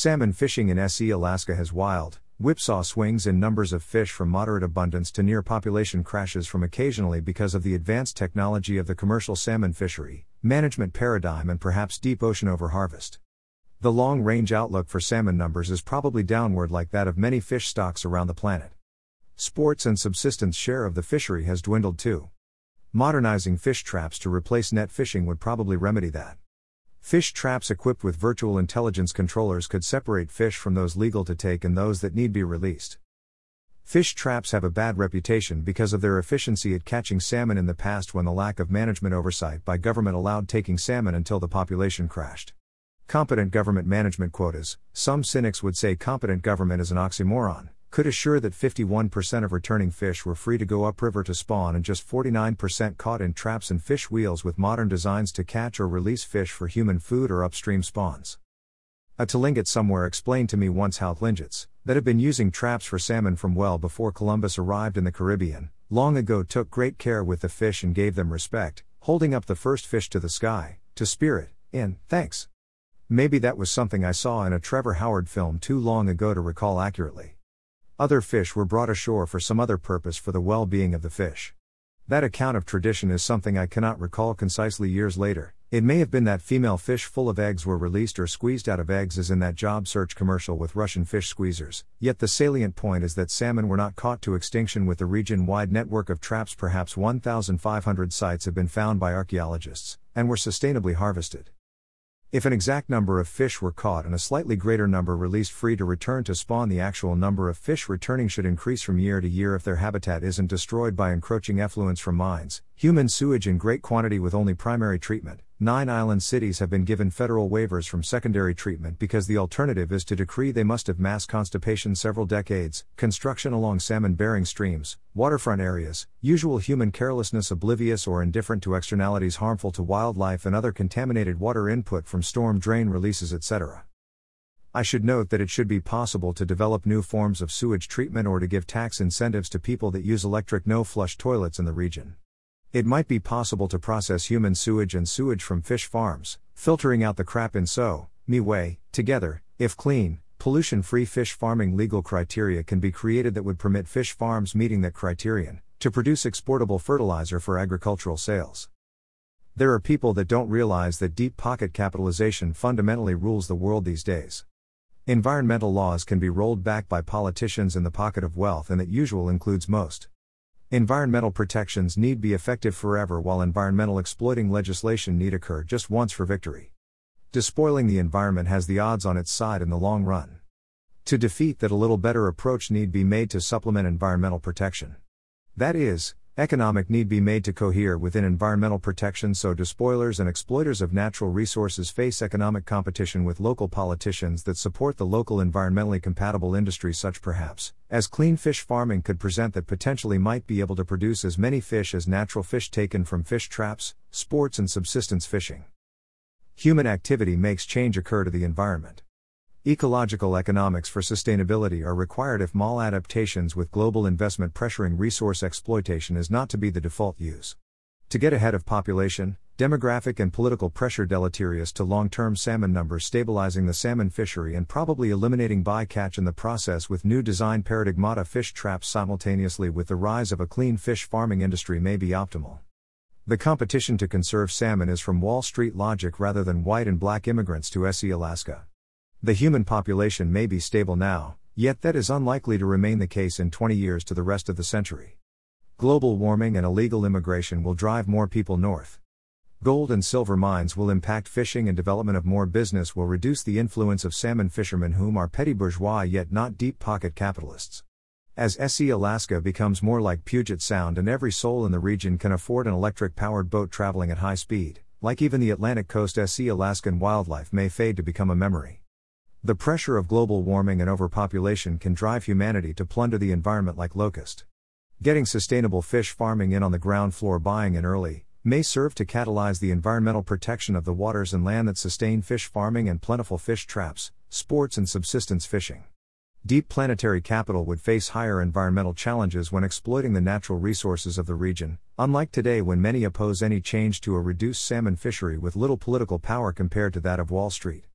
Salmon fishing in SE Alaska has wild, whipsaw swings in numbers of fish from moderate abundance to near population crashes from occasionally because of the advanced technology of the commercial salmon fishery, management paradigm, and perhaps deep ocean overharvest. The long range outlook for salmon numbers is probably downward, like that of many fish stocks around the planet. Sports and subsistence share of the fishery has dwindled too. Modernizing fish traps to replace net fishing would probably remedy that. Fish traps equipped with virtual intelligence controllers could separate fish from those legal to take and those that need be released. Fish traps have a bad reputation because of their efficiency at catching salmon in the past when the lack of management oversight by government allowed taking salmon until the population crashed. Competent government management quotas, some cynics would say competent government is an oxymoron could assure that 51% of returning fish were free to go upriver to spawn and just 49% caught in traps and fish wheels with modern designs to catch or release fish for human food or upstream spawns. A Tlingit somewhere explained to me once how Tlingits, that have been using traps for salmon from well before Columbus arrived in the Caribbean, long ago took great care with the fish and gave them respect, holding up the first fish to the sky, to spirit, in, thanks. Maybe that was something I saw in a Trevor Howard film too long ago to recall accurately. Other fish were brought ashore for some other purpose for the well being of the fish. That account of tradition is something I cannot recall concisely years later. It may have been that female fish full of eggs were released or squeezed out of eggs, as in that job search commercial with Russian fish squeezers. Yet the salient point is that salmon were not caught to extinction with the region wide network of traps. Perhaps 1,500 sites have been found by archaeologists, and were sustainably harvested. If an exact number of fish were caught and a slightly greater number released free to return to spawn, the actual number of fish returning should increase from year to year if their habitat isn't destroyed by encroaching effluents from mines, human sewage in great quantity with only primary treatment, Nine island cities have been given federal waivers from secondary treatment because the alternative is to decree they must have mass constipation several decades, construction along salmon bearing streams, waterfront areas, usual human carelessness oblivious or indifferent to externalities harmful to wildlife and other contaminated water input from storm drain releases, etc. I should note that it should be possible to develop new forms of sewage treatment or to give tax incentives to people that use electric no flush toilets in the region. It might be possible to process human sewage and sewage from fish farms, filtering out the crap in so, me way, together, if clean, pollution free fish farming legal criteria can be created that would permit fish farms meeting that criterion, to produce exportable fertilizer for agricultural sales. There are people that don't realize that deep pocket capitalization fundamentally rules the world these days. Environmental laws can be rolled back by politicians in the pocket of wealth, and that usual includes most. Environmental protections need be effective forever while environmental exploiting legislation need occur just once for victory. Despoiling the environment has the odds on its side in the long run. To defeat that, a little better approach need be made to supplement environmental protection. That is, Economic need be made to cohere within environmental protection so despoilers and exploiters of natural resources face economic competition with local politicians that support the local environmentally compatible industry, such perhaps as clean fish farming could present that potentially might be able to produce as many fish as natural fish taken from fish traps, sports, and subsistence fishing. Human activity makes change occur to the environment. Ecological economics for sustainability are required if mall adaptations with global investment pressuring resource exploitation is not to be the default use. To get ahead of population, demographic and political pressure deleterious to long term salmon numbers, stabilizing the salmon fishery and probably eliminating bycatch in the process with new design paradigmata fish traps simultaneously with the rise of a clean fish farming industry may be optimal. The competition to conserve salmon is from Wall Street logic rather than white and black immigrants to SE Alaska. The human population may be stable now, yet that is unlikely to remain the case in 20 years to the rest of the century. Global warming and illegal immigration will drive more people north. Gold and silver mines will impact fishing and development of more business will reduce the influence of salmon fishermen whom are petty bourgeois yet not deep pocket capitalists. As SE Alaska becomes more like Puget Sound and every soul in the region can afford an electric powered boat traveling at high speed, like even the Atlantic coast SE Alaskan wildlife may fade to become a memory. The pressure of global warming and overpopulation can drive humanity to plunder the environment like locust. Getting sustainable fish farming in on the ground floor buying in early may serve to catalyze the environmental protection of the waters and land that sustain fish farming and plentiful fish traps, sports and subsistence fishing. Deep planetary capital would face higher environmental challenges when exploiting the natural resources of the region, unlike today when many oppose any change to a reduced salmon fishery with little political power compared to that of Wall Street.